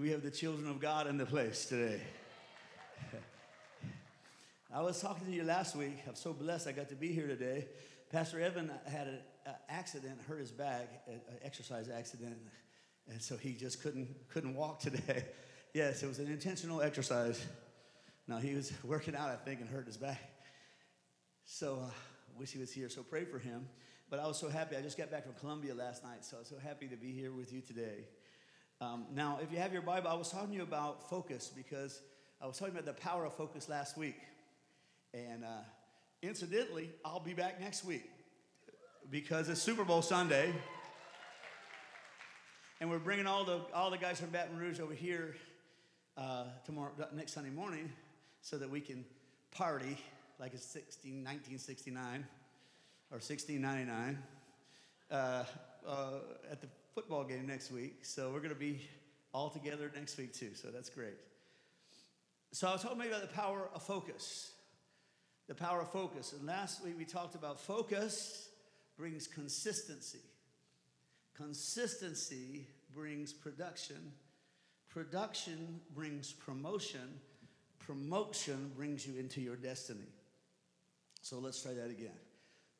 We have the children of God in the place today? I was talking to you last week. I'm so blessed I got to be here today. Pastor Evan had an accident, hurt his back, an exercise accident, and so he just couldn't couldn't walk today. Yes, it was an intentional exercise. Now he was working out, I think, and hurt his back. So uh, wish he was here. So pray for him. But I was so happy. I just got back from Columbia last night, so I was so happy to be here with you today. Um, now, if you have your Bible, I was talking to you about focus because I was talking about the power of focus last week. And uh, incidentally, I'll be back next week because it's Super Bowl Sunday. And we're bringing all the, all the guys from Baton Rouge over here uh, tomorrow, next Sunday morning so that we can party like it's 16, 1969 or 1699 uh, uh, at the football game next week. So we're going to be all together next week too. So that's great. So I was talking about the power of focus. The power of focus. And last week we talked about focus brings consistency. Consistency brings production. Production brings promotion. Promotion brings you into your destiny. So let's try that again.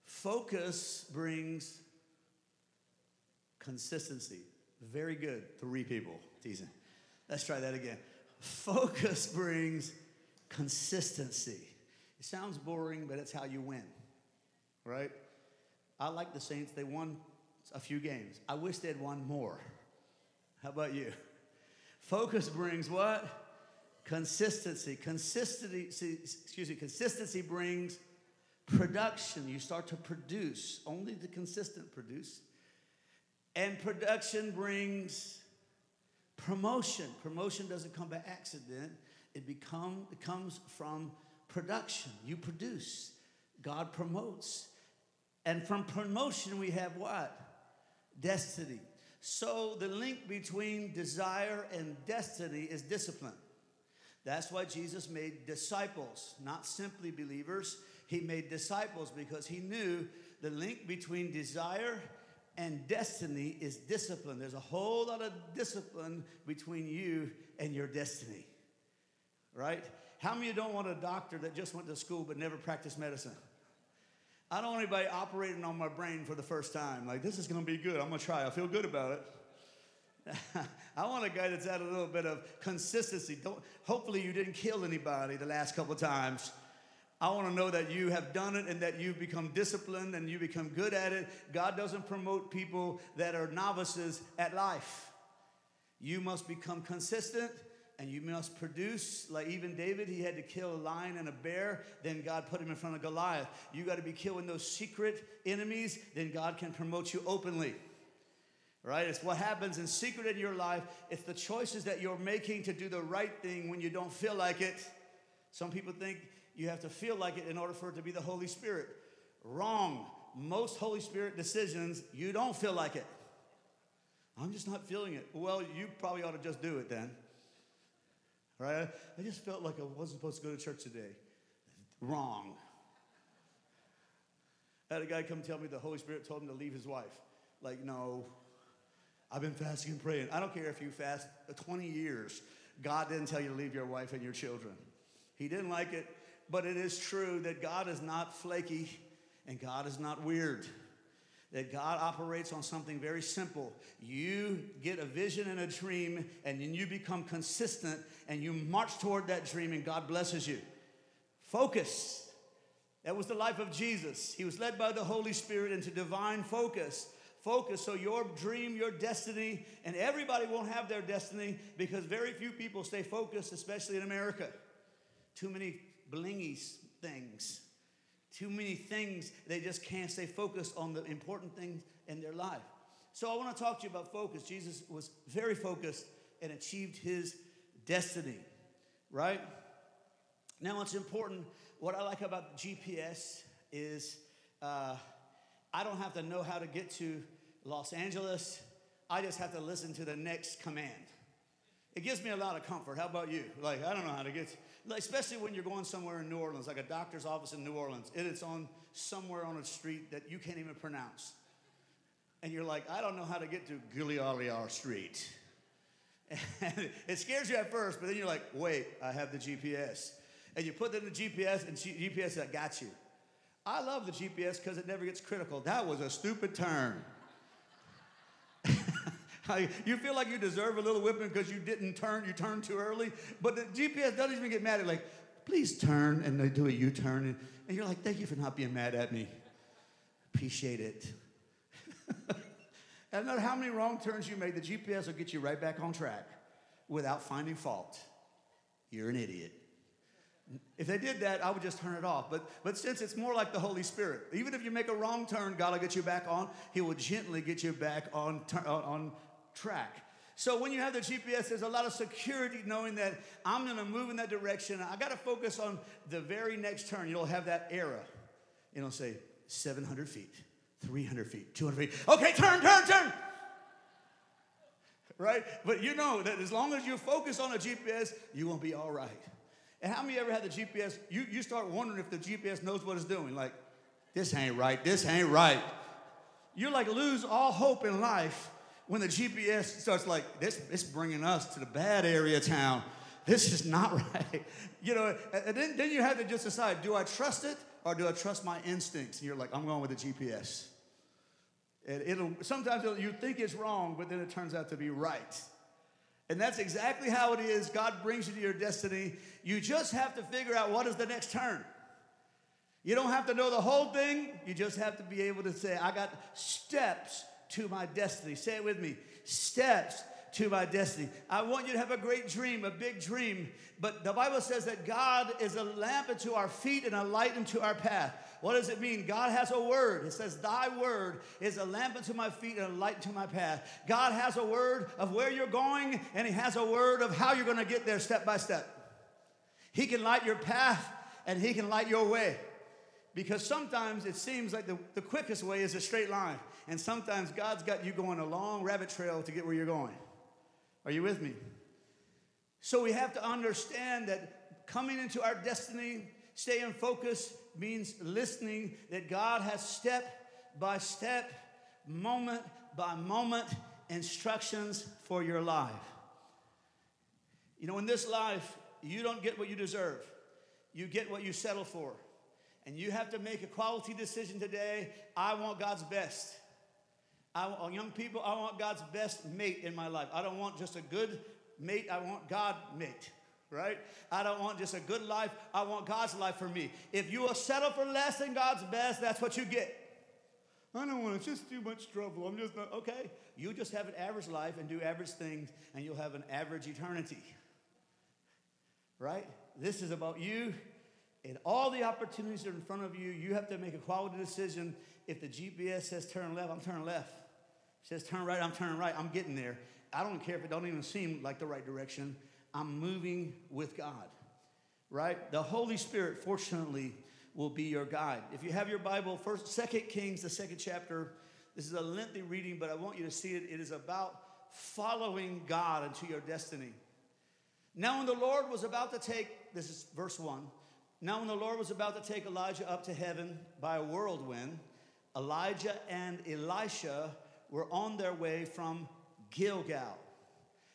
Focus brings consistency. Very good. Three people. Teasing. Let's try that again. Focus brings consistency. It sounds boring, but it's how you win, right? I like the Saints. They won a few games. I wish they'd won more. How about you? Focus brings what? Consistency. Consistency, excuse me, consistency brings Production, you start to produce. Only the consistent produce. And production brings promotion. Promotion doesn't come by accident. It become it comes from production. You produce. God promotes. And from promotion we have what? Destiny. So the link between desire and destiny is discipline. That's why Jesus made disciples, not simply believers he made disciples because he knew the link between desire and destiny is discipline. There's a whole lot of discipline between you and your destiny, right? How many don't want a doctor that just went to school but never practiced medicine? I don't want anybody operating on my brain for the first time. Like, this is to be good. I'm to try. I feel good about it. I want a guy that's had a little bit of consistency. Don't, hopefully, you didn't kill anybody the last couple times. I want to know that you have done it and that you've become disciplined and you become good at it. God doesn't promote people that are novices at life. You must become consistent and you must produce. Like even David, he had to kill a lion and a bear. Then God put him in front of Goliath. You got to be killing those secret enemies. Then God can promote you openly. Right? It's what happens in secret in your life. It's the choices that you're making to do the right thing when you don't feel like it. Some people think you have to feel like it in order for it to be the Holy Spirit. Wrong. Most Holy Spirit decisions, you don't feel like it. I'm just not feeling it. Well, you probably ought to just do it then. Right? I just felt like I wasn't supposed to go to church today. Wrong. I had a guy come tell me the Holy Spirit told him to leave his wife. Like, no, I've been fasting and praying. I don't care if you fast 20 years. God didn't tell you to leave your wife and your children. He didn't like it. But it is true that God is not flaky and God is not weird. That God operates on something very simple. You get a vision and a dream, and then you become consistent and you march toward that dream, and God blesses you. Focus. That was the life of Jesus. He was led by the Holy Spirit into divine focus. Focus so your dream, your destiny, and everybody won't have their destiny because very few people stay focused, especially in America. Too many blingy things. Too many things, they just can't stay focused on the important things in their life. So I want to talk to you about focus. Jesus was very focused and achieved his destiny, right? Now, it's important. What I like about GPS is uh, I don't have to know how to get to Los Angeles. I just have to listen to the next command. It gives me a lot of comfort. How about you? Like, I don't know how to get especially when you're going somewhere in New Orleans, like a doctor's office in New Orleans, and it's on somewhere on a street that you can't even pronounce. And you're like, I don't know how to get to Guilialiar Street. And it scares you at first, but then you're like, wait, I have the GPS. And you put it in the GPS, and GPS that got you. I love the GPS because it never gets critical. That was a stupid turn. You feel like you deserve a little whipping because you didn't turn, you turned too early. But the GPS doesn't even get mad at like, please turn, and they do a U-turn, and, and you're like, thank you for not being mad at me. Appreciate it. and no matter how many wrong turns you made, the GPS will get you right back on track without finding fault. You're an idiot. If they did that, I would just turn it off. But, but since it's more like the Holy Spirit, even if you make a wrong turn, God will get you back on. He will gently get you back on, on track. So when you have the GPS, there's a lot of security knowing that I'm to move in that direction. I got to focus on the very next turn. You'll have that arrow. It'll say 700 feet, 300 feet, 200 feet. Okay, turn, turn, turn. Right? But you know that as long as you focus on a GPS, you won't be all right. And how many ever had the GPS? You, you start wondering if the GPS knows what it's doing. Like, this ain't right, this ain't right. You like lose all hope in life when the GPS starts like, this, this bringing us to the bad area of town. This is not right. You know, and then, then you have to just decide, do I trust it or do I trust my instincts? And you're like, I'm going with the GPS. And it'll, sometimes it'll, you think it's wrong, but then it turns out to be right. And that's exactly how it is. God brings you to your destiny. You just have to figure out what is the next turn. You don't have to know the whole thing. You just have to be able to say, I got steps to my destiny. Say it with me steps to my destiny. I want you to have a great dream, a big dream. But the Bible says that God is a lamp unto our feet and a light unto our path. What does it mean? God has a word. It says, Thy word is a lamp unto my feet and a light unto my path. God has a word of where you're going, and He has a word of how you're going to get there step by step. He can light your path, and He can light your way. Because sometimes it seems like the, the quickest way is a straight line. And sometimes God's got you going a long rabbit trail to get where you're going. Are you with me? So we have to understand that coming into our destiny, staying focused, means listening that God has step by step, moment by moment instructions for your life. You know, in this life, you don't get what you deserve, you get what you settle for. And you have to make a quality decision today. I want God's best. I want, young people, I want God's best mate in my life. I don't want just a good mate, I want God mate right? I don't want just a good life. I want God's life for me. If you will settle for less than God's best, that's what you get. I don't want to just too much trouble. I'm just not, okay. You just have an average life and do average things, and you'll have an average eternity. Right? This is about you and all the opportunities are in front of you. You have to make a quality decision. If the GPS says turn left, I'm turning left. Says turn right, I'm turning right. I'm getting there. I don't care if it don't even seem like the right direction. I'm moving with God, right? The Holy Spirit, fortunately, will be your guide. If you have your Bible, first, Second Kings, the second chapter. This is a lengthy reading, but I want you to see it. It is about following God into your destiny. Now, when the Lord was about to take, this is verse one. Now, when the Lord was about to take Elijah up to heaven by a whirlwind, Elijah and Elisha were on their way from Gilgal.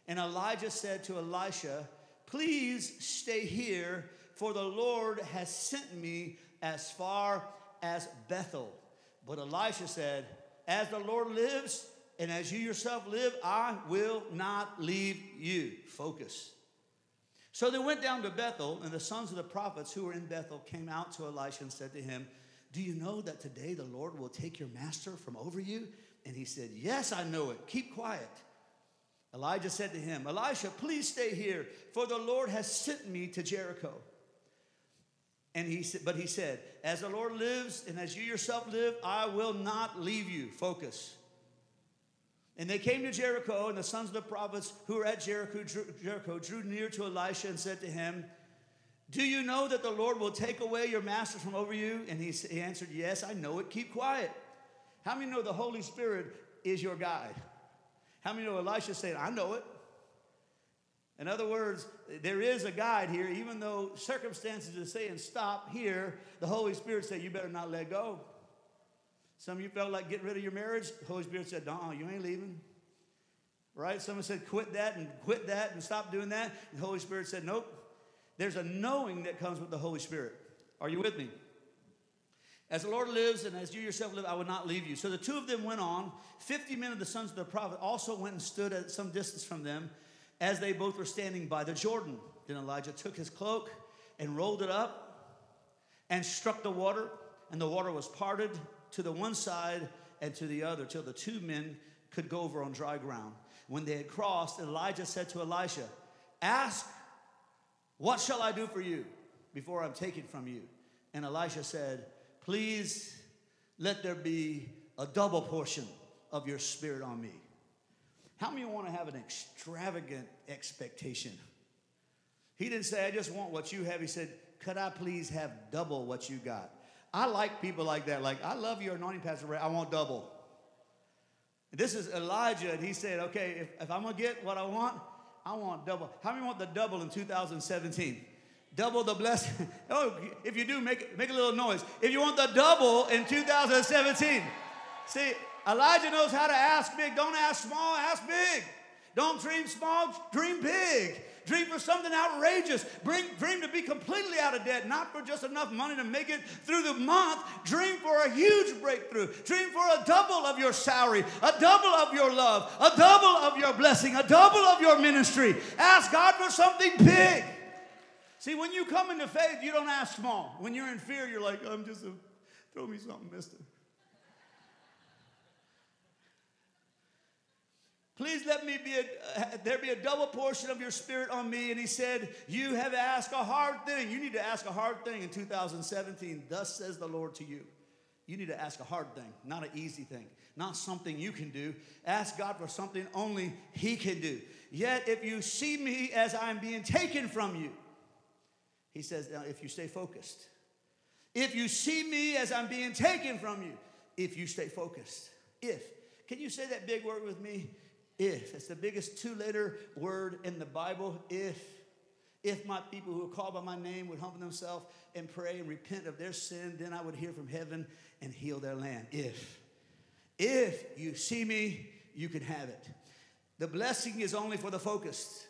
And Elijah said to Elisha, Please stay here, for the Lord has sent me as far as Bethel. But Elisha said, As the Lord lives, and as you yourself live, I will not leave you. Focus. So they went down to Bethel, and the sons of the prophets who were in Bethel came out to Elisha and said to him, Do you know that today the Lord will take your master from over you? And he said, Yes, I know it. Keep quiet. Elijah said to him, Elisha, please stay here, for the Lord has sent me to Jericho. And he said, but he said, As the Lord lives and as you yourself live, I will not leave you. Focus. And they came to Jericho, and the sons of the prophets who were at Jericho drew, Jericho drew near to Elisha and said to him, Do you know that the Lord will take away your master from over you? And he, he answered, Yes, I know it. Keep quiet. How many know the Holy Spirit is your guide? How many know Elisha said, I know it? In other words, there is a guide here, even though circumstances are saying stop here, the Holy Spirit said, You better not let go. Some of you felt like getting rid of your marriage. The Holy Spirit said, No, you ain't leaving. Right? Someone said, quit that and quit that and stop doing that. The Holy Spirit said, nope. There's a knowing that comes with the Holy Spirit. Are you with me? As the Lord lives and as you yourself live, I will not leave you. So the two of them went on. Fifty men of the sons of the prophet also went and stood at some distance from them as they both were standing by the Jordan. Then Elijah took his cloak and rolled it up and struck the water, and the water was parted to the one side and to the other till the two men could go over on dry ground. When they had crossed, Elijah said to Elisha, Ask, what shall I do for you before I'm taken from you? And Elisha said, Please let there be a double portion of your spirit on me. How many want to have an extravagant expectation? He didn't say, I just want what you have. He said, Could I please have double what you got? I like people like that. Like, I love your anointing, Pastor Bray. I want double. This is Elijah, and he said, Okay, if, if I'm going to get what I want, I want double. How many want the double in 2017? Double the blessing. oh, if you do, make, make a little noise. If you want the double in 2017, see, Elijah knows how to ask big. Don't ask small, ask big. Don't dream small, dream big. Dream for something outrageous. Bring, dream to be completely out of debt, not for just enough money to make it through the month. Dream for a huge breakthrough. Dream for a double of your salary, a double of your love, a double of your blessing, a double of your ministry. Ask God for something big. See, when you come into faith, you don't ask small. When you're in fear, you're like, I'm just a, throw me something, mister. Please let me be a, uh, there be a double portion of your spirit on me. And he said, You have asked a hard thing. You need to ask a hard thing in 2017. Thus says the Lord to you. You need to ask a hard thing, not an easy thing, not something you can do. Ask God for something only He can do. Yet, if you see me as I'm being taken from you, he says, now, if you stay focused, if you see me as I'm being taken from you, if you stay focused, if. Can you say that big word with me? If. It's the biggest two letter word in the Bible. If. If my people who are called by my name would humble themselves and pray and repent of their sin, then I would hear from heaven and heal their land. If. If you see me, you can have it. The blessing is only for the focused.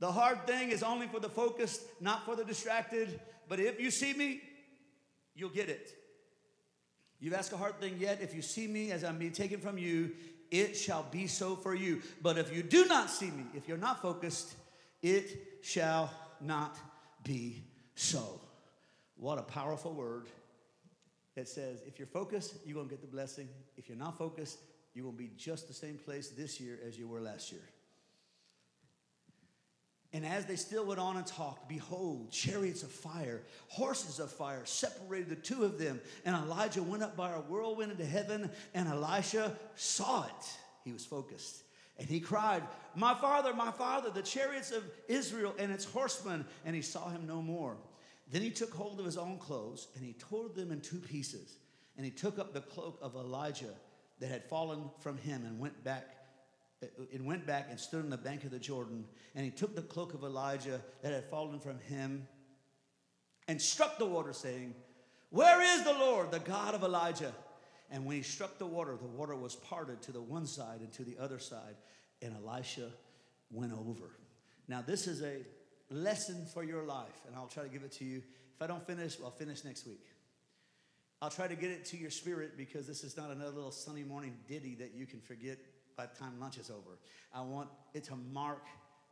The hard thing is only for the focused, not for the distracted. But if you see me, you'll get it. You've asked a hard thing yet. If you see me as I'm being taken from you, it shall be so for you. But if you do not see me, if you're not focused, it shall not be so. What a powerful word that says if you're focused, you're going to get the blessing. If you're not focused, you will be just the same place this year as you were last year. And as they still went on and talked, behold, chariots of fire, horses of fire separated the two of them. And Elijah went up by a whirlwind into heaven, and Elisha saw it. He was focused. And he cried, My father, my father, the chariots of Israel and its horsemen. And he saw him no more. Then he took hold of his own clothes, and he tore them in two pieces. And he took up the cloak of Elijah that had fallen from him and went back Uh, and went back and stood on the bank of the Jordan. And he took the cloak of Elijah that had fallen from him and struck the water, saying, Where is the Lord, the God of Elijah? And when he struck the water, the water was parted to the one side and to the other side, and Elisha went over. Now, this is a lesson for your life, and I'll try to give it to you. If I don't finish, I'll finish next week. I'll try to get it to your spirit because this is not another little Sunday morning ditty that you can forget by the time lunch is over. I want it to mark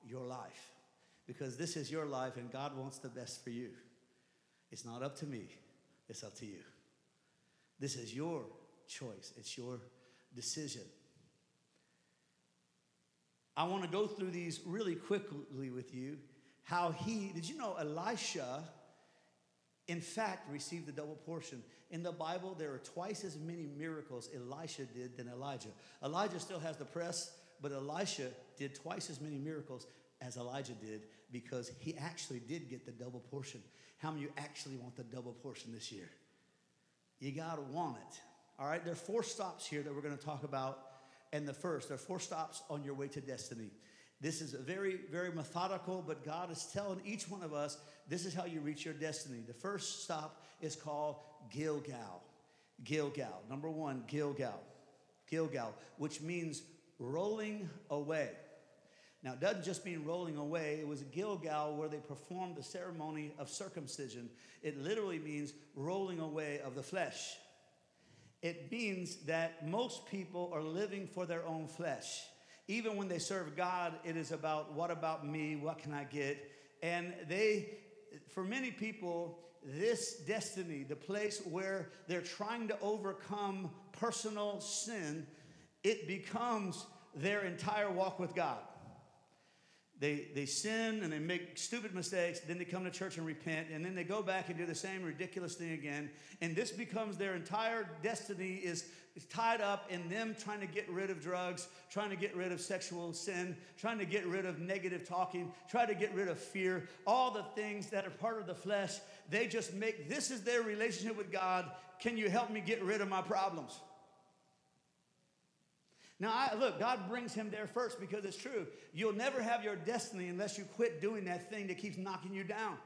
your life because this is your life and God wants the best for you. It's not up to me, it's up to you. This is your choice, it's your decision. I want to go through these really quickly with you. How he, did you know Elisha, in fact, received the double portion? In the Bible, there are twice as many miracles Elisha did than Elijah. Elijah still has the press, but Elisha did twice as many miracles as Elijah did because he actually did get the double portion. How many of you actually want the double portion this year? You got to want it. All right, there are four stops here that we're to talk about. And the first, there are four stops on your way to destiny. This is very, very methodical, but God is telling each one of us this is how you reach your destiny. The first stop is called Gilgal. Gilgal. Number one, Gilgal. Gilgal, which means rolling away. Now, it doesn't just mean rolling away. It was Gilgal where they performed the ceremony of circumcision. It literally means rolling away of the flesh. It means that most people are living for their own flesh. Even when they serve God, it is about what about me? What can I get? And they, for many people, this destiny, the place where they're trying to overcome personal sin, it becomes their entire walk with God. They, they sin and they make stupid mistakes, then they come to church and repent, and then they go back and do the same ridiculous thing again. And this becomes their entire destiny is, is tied up in them trying to get rid of drugs, trying to get rid of sexual sin, trying to get rid of negative talking, trying to get rid of fear, all the things that are part of the flesh. They just make this is their relationship with God. Can you help me get rid of my problems? Now, I, look, God brings him there first because it's true. You'll never have your destiny unless you quit doing that thing that keeps knocking you down.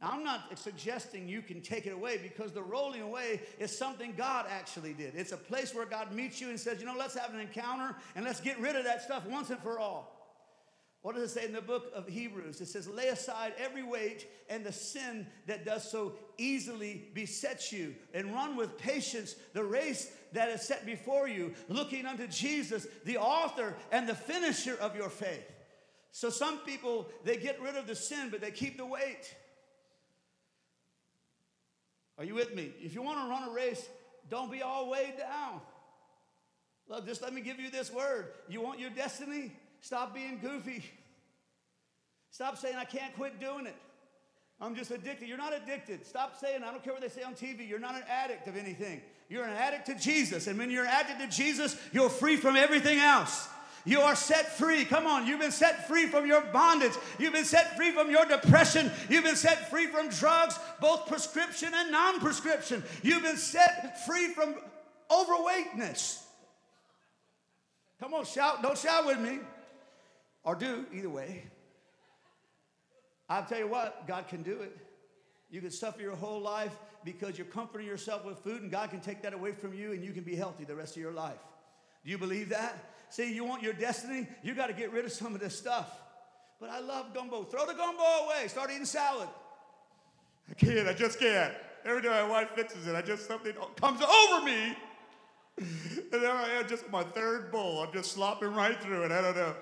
Now, I'm not suggesting you can take it away because the rolling away is something God actually did. It's a place where God meets you and says, you know, let's have an encounter and let's get rid of that stuff once and for all. What does it say in the book of Hebrews? It says, lay aside every weight and the sin that does so easily beset you, and run with patience the race that is set before you, looking unto Jesus, the author and the finisher of your faith. So some people, they get rid of the sin, but they keep the weight. Are you with me? If you want to run a race, don't be all weighed down. Look, just let me give you this word. You want your destiny? Stop being goofy. Stop saying, I can't quit doing it. I'm just addicted. You're not addicted. Stop saying, I don't care what they say on TV, you're not an addict of anything. You're an addict to Jesus. And when you're addicted to Jesus, you're free from everything else. You are set free. Come on, you've been set free from your bondage. You've been set free from your depression. You've been set free from drugs, both prescription and non prescription. You've been set free from overweightness. Come on, shout. Don't shout with me. Or do, either way. I'll tell you what, God can do it. You can suffer your whole life because you're comforting yourself with food, and God can take that away from you, and you can be healthy the rest of your life. Do you believe that? See, you want your destiny? You got to get rid of some of this stuff. But I love gumbo. Throw the gumbo away. Start eating salad. I can't. I just can't. Every time my wife fixes it, I just something comes over me. And there I am, just my third bowl. I'm just slopping right through it. I don't know.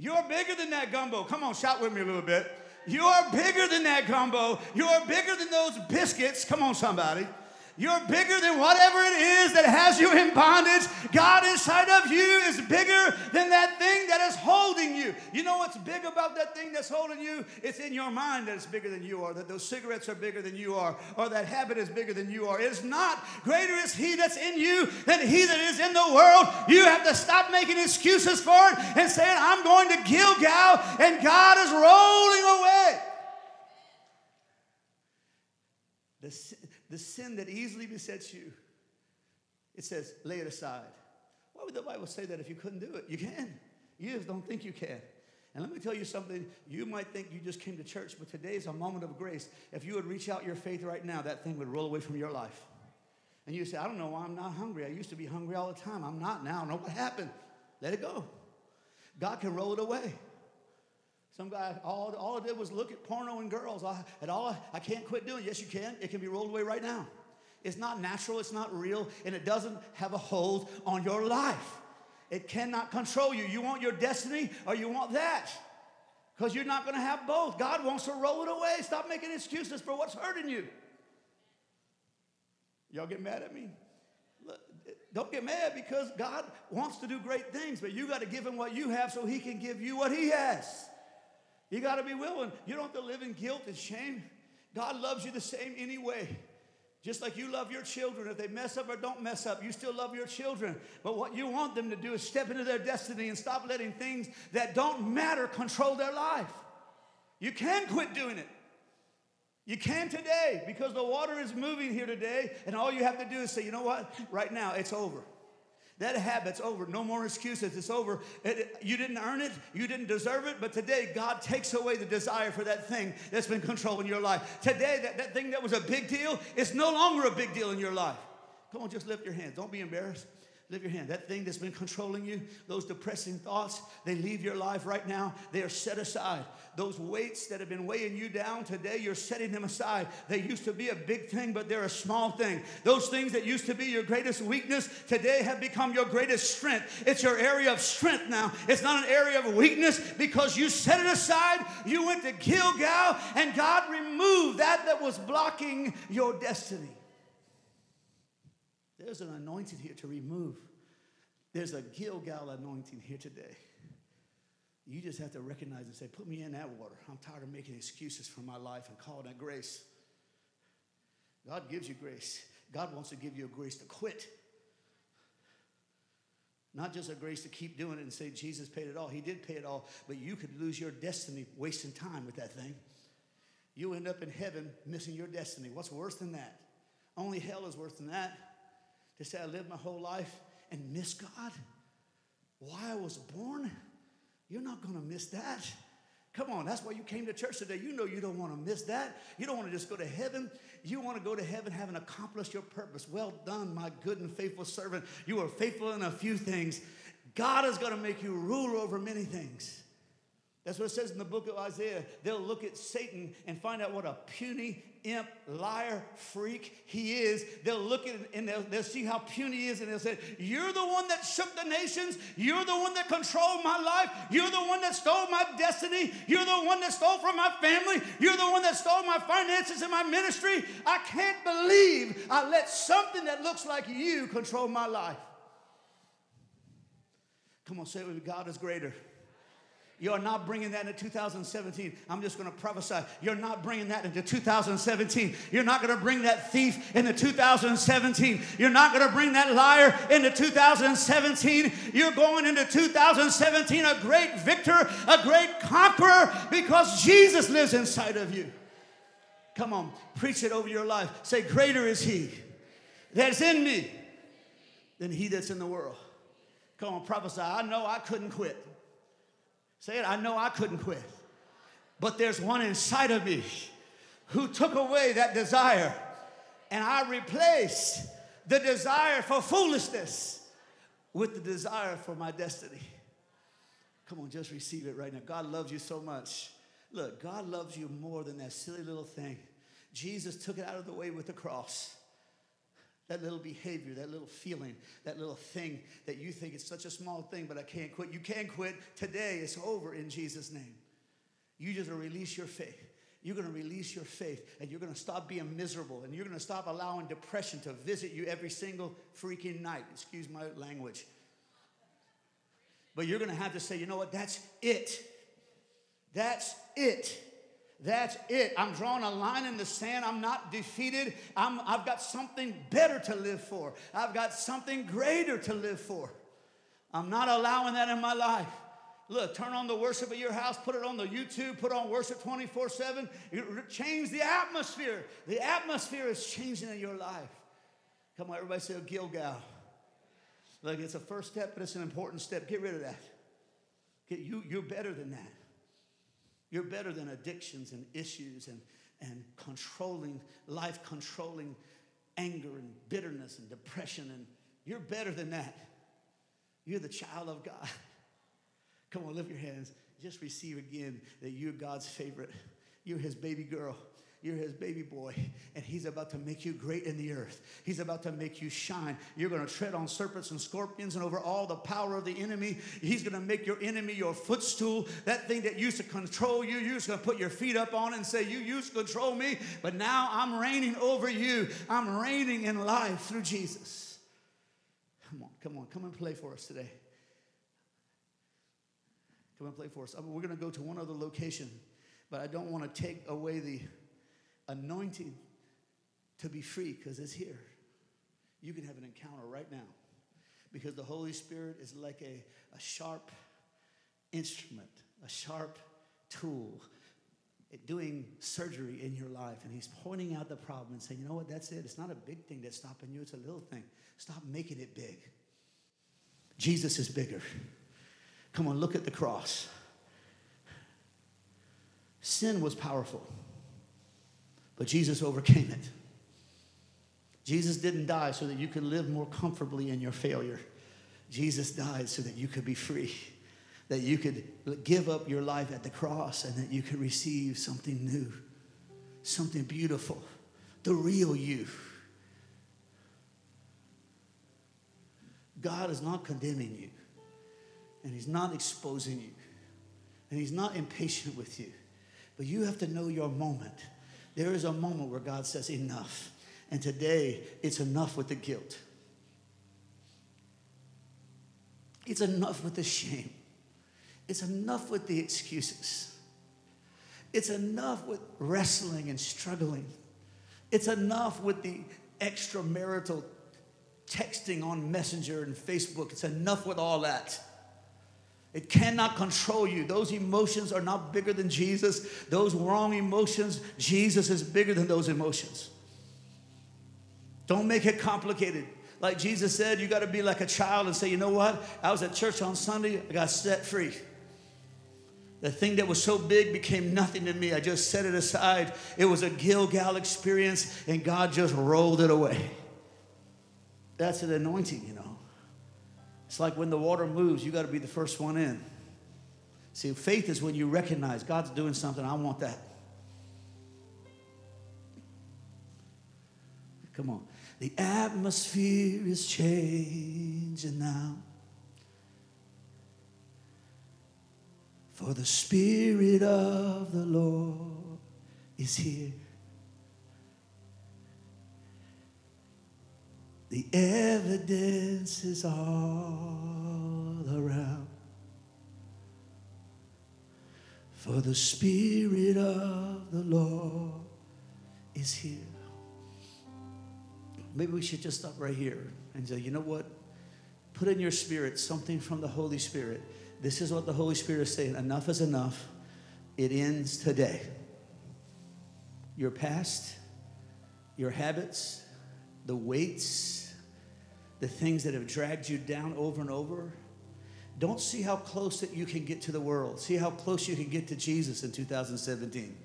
You're bigger than that gumbo. Come on, shout with me a little bit. You are bigger than that gumbo. You are bigger than those biscuits. Come on, somebody. You're bigger than whatever it is that has you in bondage. God inside of you is bigger than that thing that is holding you. You know what's big about that thing that's holding you? It's in your mind that it's bigger than you are, that those cigarettes are bigger than you are, or that habit is bigger than you are. It's not. Greater is He that's in you than He that is in the world. You have to stop making excuses for it and saying, I'm going to Gilgal, and God is rolling away. The, the sin that easily besets you, it says, lay it aside. Why would the Bible say that if you couldn't do it? You can. You just don't think you can. And let me tell you something. You might think you just came to church, but today is a moment of grace. If you would reach out your faith right now, that thing would roll away from your life. And you say, I don't know why I'm not hungry. I used to be hungry all the time. I'm not now. know what happened. Let it go. God can roll it away. Some guy, all, all I did was look at porno and girls. I, and all I, I can't quit doing. Yes, you can. It can be rolled away right now. It's not natural, it's not real, and it doesn't have a hold on your life. It cannot control you. You want your destiny or you want that. Because you're not going to have both. God wants to roll it away. Stop making excuses for what's hurting you. Y'all get mad at me? Don't get mad because God wants to do great things, but you got to give him what you have so he can give you what he has. You got to be willing. You don't have to live in guilt and shame. God loves you the same anyway. Just like you love your children. If they mess up or don't mess up, you still love your children. But what you want them to do is step into their destiny and stop letting things that don't matter control their life. You can quit doing it. You can today because the water is moving here today, and all you have to do is say, you know what? Right now, it's over. That habit's over. No more excuses. It's over. It, you didn't earn it. You didn't deserve it. But today, God takes away the desire for that thing that's been controlling your life. Today, that, that thing that was a big deal is no longer a big deal in your life. Come on, just lift your hands. Don't be embarrassed. Lift your hand. That thing that's been controlling you, those depressing thoughts, they leave your life right now. They are set aside. Those weights that have been weighing you down today, you're setting them aside. They used to be a big thing, but they're a small thing. Those things that used to be your greatest weakness today have become your greatest strength. It's your area of strength now. It's not an area of weakness because you set it aside. You went to Gilgal, and God removed that that was blocking your destiny. There's an anointing here to remove. There's a Gilgal anointing here today. You just have to recognize and say, Put me in that water. I'm tired of making excuses for my life and calling that grace. God gives you grace. God wants to give you a grace to quit. Not just a grace to keep doing it and say Jesus paid it all. He did pay it all, but you could lose your destiny wasting time with that thing. You end up in heaven missing your destiny. What's worse than that? Only hell is worse than that to say I lived my whole life and miss God? Why I was born? You're not going to miss that. Come on, that's why you came to church today. You know you don't want to miss that. You don't want to just go to heaven. You want to go to heaven having accomplished your purpose. Well done, my good and faithful servant. You are faithful in a few things. God is going to make you ruler over many things. That's what it says in the book of Isaiah. They'll look at Satan and find out what a puny, imp, liar, freak he is. They'll look at it and they'll, they'll see how puny he is and they'll say, You're the one that shook the nations. You're the one that controlled my life. You're the one that stole my destiny. You're the one that stole from my family. You're the one that stole my finances and my ministry. I can't believe I let something that looks like you control my life. Come on, say it with me God is greater. You're not bringing that into 2017. I'm just going to prophesy. You're not bringing that into 2017. You're not going to bring that thief into 2017. You're not going to bring that liar into 2017. You're going into 2017 a great victor, a great conqueror because Jesus lives inside of you. Come on, preach it over your life. Say, Greater is He that's in me than He that's in the world. Come on, prophesy. I know I couldn't quit. Say it, I know I couldn't quit. But there's one inside of me who took away that desire, and I replaced the desire for foolishness with the desire for my destiny. Come on, just receive it right now. God loves you so much. Look, God loves you more than that silly little thing. Jesus took it out of the way with the cross that little behavior, that little feeling, that little thing that you think is such a small thing, but I can't quit. You can't quit today. It's over in Jesus' name. You just release your faith. You're going to release your faith and you're going to stop being miserable and you're going to stop allowing depression to visit you every single freaking night. Excuse my language. But you're going to have to say, you know what? That's it. That's it. That's it. I'm drawing a line in the sand. I'm not defeated. I'm, I've got something better to live for. I've got something greater to live for. I'm not allowing that in my life. Look, turn on the worship at your house, put it on the YouTube, put on worship 24 7. Change the atmosphere. The atmosphere is changing in your life. Come on, everybody say Gilgal. Look, it's a first step, but it's an important step. Get rid of that. Get, you, you're better than that. You're better than addictions and issues and, and controlling, life controlling anger and bitterness and depression. And you're better than that. You're the child of God. Come on, lift your hands. Just receive again that you're God's favorite. You're his baby girl. You're his baby boy, and he's about to make you great in the earth. He's about to make you shine. You're going to tread on serpents and scorpions and over all the power of the enemy. He's going to make your enemy your footstool. That thing that used to control you, you're just going to put your feet up on and say, You used to control me, but now I'm reigning over you. I'm reigning in life through Jesus. Come on, come on, come and play for us today. Come and play for us. Uh, we're going to go to one other location, but I don't want to take away the anointing to be free because it's here. You can have an encounter right now because the Holy Spirit is like a, a sharp instrument, a sharp tool eh, doing surgery in your life. And He's pointing out the problem and saying, you know what, that's it. It's not a big thing that's stopping you, it's a little thing. Stop making it big. Jesus is bigger. Come on, look at the cross. Sin was powerful but Jesus overcame it. Jesus didn't die so that you could live more comfortably in your failure. Jesus died so that you could be free, that you could give up your life at the cross, and that you could receive something new, something beautiful, the real you. God is not condemning you, and He's not exposing you, and He's not impatient with you. But you have to know your moment. There is a moment where God says, Enough. And today, it's enough with the guilt. It's enough with the shame. It's enough with the excuses. It's enough with wrestling and struggling. It's enough with the extramarital texting on Messenger and Facebook. It's enough with all that. It cannot control you. Those emotions are not bigger than Jesus. Those wrong emotions, Jesus is bigger than those emotions. Don't make it complicated. Like Jesus said, you got to be like a child and say, you know what? I was at church on Sunday, I got set free. The thing that was so big became nothing to me. I just set it aside. It was a Gilgal experience, and God just rolled it away. That's an anointing, you know. It's like when the water moves, you got to be the first one in. See, faith is when you recognize God's doing something, I want that. Come on. The atmosphere is changing now. For the Spirit of the Lord is here. The evidence is all around. For the Spirit of the Lord is here. Maybe we should just stop right here and say, you know what? Put in your spirit something from the Holy Spirit. This is what the Holy Spirit is saying enough is enough. It ends today. Your past, your habits, the weights, the things that have dragged you down over and over. Don't see how close that you can get to the world. See how close you can get to Jesus in 2017.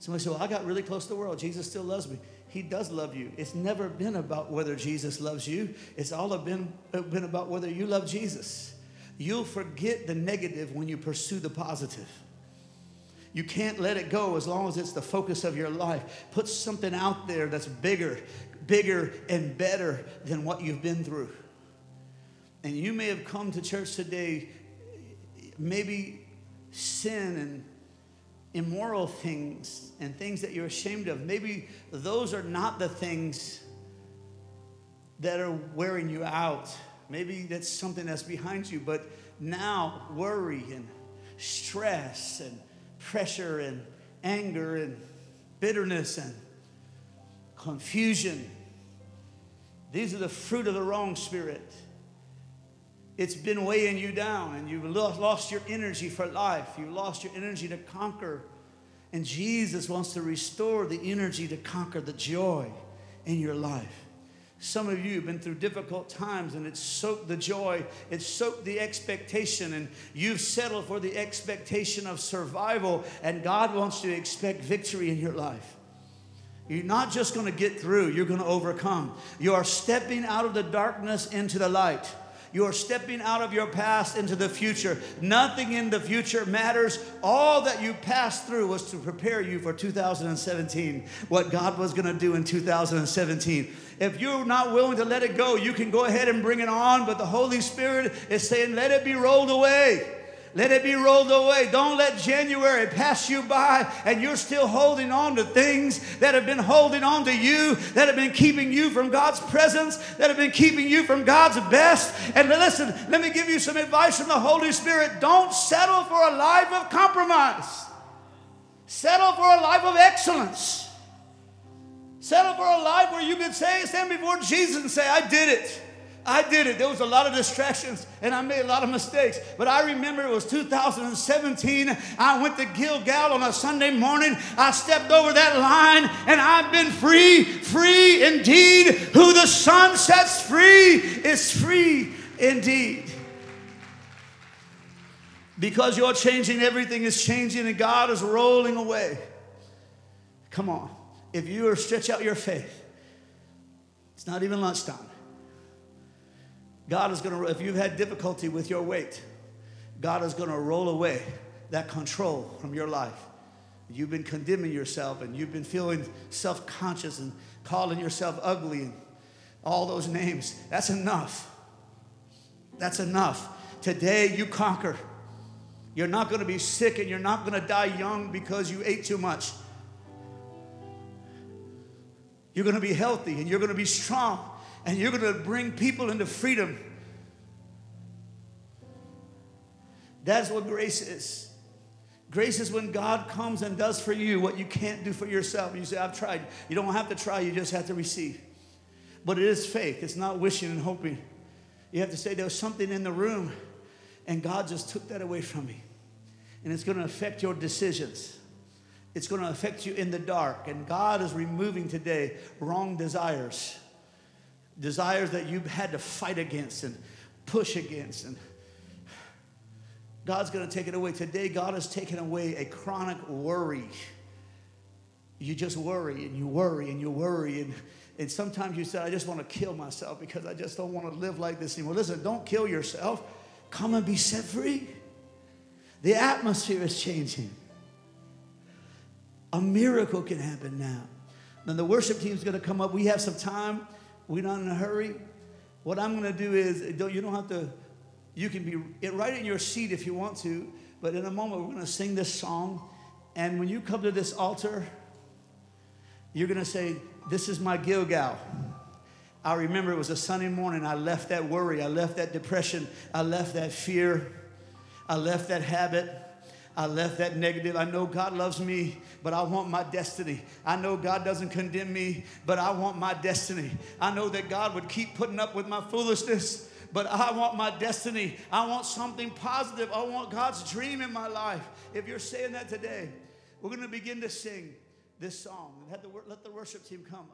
Somebody said, Well, I got really close to the world. Jesus still loves me. He does love you. It's never been about whether Jesus loves you, it's all been, been about whether you love Jesus. You'll forget the negative when you pursue the positive. You can't let it go as long as it's the focus of your life. Put something out there that's bigger bigger and better than what you've been through. And you may have come to church today, maybe sin and immoral things and things that you're ashamed of. Maybe those are not the things that are wearing you out. Maybe that's something that's behind you, but now worry and stress and pressure and anger and bitterness and confusion these are the fruit of the wrong spirit. It's been weighing you down, and you've lost your energy for life. You've lost your energy to conquer. And Jesus wants to restore the energy to conquer the joy in your life. Some of you have been through difficult times and it's soaked the joy, it's soaked the expectation, and you've settled for the expectation of survival, and God wants to expect victory in your life. You're not just going to get through, you're going to overcome. You are stepping out of the darkness into the light. You are stepping out of your past into the future. Nothing in the future matters. All that you passed through was to prepare you for 2017, what God was going to do in 2017. If you're not willing to let it go, you can go ahead and bring it on, but the Holy Spirit is saying, let it be rolled away. Let it be rolled away. Don't let January pass you by and you're still holding on to things that have been holding on to you, that have been keeping you from God's presence, that have been keeping you from God's best. And listen, let me give you some advice from the Holy Spirit. Don't settle for a life of compromise, settle for a life of excellence. Settle for a life where you can say, stand before Jesus and say, I did it. I did it. There was a lot of distractions and I made a lot of mistakes. But I remember it was 2017. I went to Gilgal on a Sunday morning. I stepped over that line and I've been free, free indeed. Who the Son sets free is free indeed. Because you're changing, everything is changing and God is rolling away. Come on. If you stretch out your faith, It's not even lunchtime. God is going to, if you've had difficulty with your weight, God is going to roll away that control from your life. You've been condemning yourself and you've been feeling self conscious and calling yourself ugly and all those names. That's enough. That's enough. Today you conquer. You're not going to be sick and you're not going to die young because you ate too much. You're going to be healthy and you're going to be strong and you're going to bring people into freedom. That's what grace is. Grace is when God comes and does for you what you can't do for yourself. You say, I've tried. You don't have to try, you just have to receive. But it is faith, it's not wishing and hoping. You have to say, There was something in the room, and God just took that away from me. And it's going to affect your decisions. It's going to affect you in the dark. And God is removing today wrong desires, desires that you've had to fight against and push against. And God's going to take it away. Today, God has taken away a chronic worry. You just worry and you worry and you worry. And, and sometimes you say, I just want to kill myself because I just don't want to live like this anymore. Listen, don't kill yourself. Come and be set free. The atmosphere is changing. A miracle can happen now. Then the worship team is going to come up. We have some time. We're not in a hurry. What I'm going to do is, you don't have to, you can be right in your seat if you want to, but in a moment we're going to sing this song. And when you come to this altar, you're going to say, This is my Gilgal. I remember it was a Sunday morning. I left that worry, I left that depression, I left that fear, I left that habit. I left that negative. I know God loves me, but I want my destiny. I know God doesn't condemn me, but I want my destiny. I know that God would keep putting up with my foolishness, but I want my destiny. I want something positive. I want God's dream in my life. If you're saying that today, we're going to begin to sing this song. Let the, worship team come.